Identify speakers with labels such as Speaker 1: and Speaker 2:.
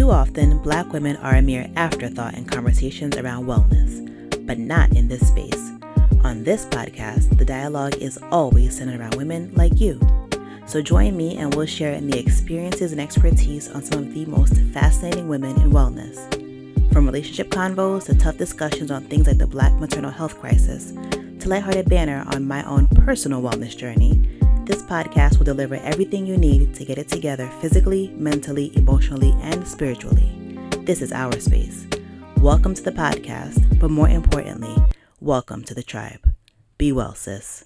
Speaker 1: Too often, black women are a mere afterthought in conversations around wellness, but not in this space. On this podcast, the dialogue is always centered around women like you. So join me and we'll share in the experiences and expertise on some of the most fascinating women in wellness. From relationship convos to tough discussions on things like the black maternal health crisis, to lighthearted banner on my own personal wellness journey, this podcast will deliver everything you need to get it together physically, mentally, emotionally, and spiritually. This is our space. Welcome to the podcast, but more importantly, welcome to the tribe. Be well, sis.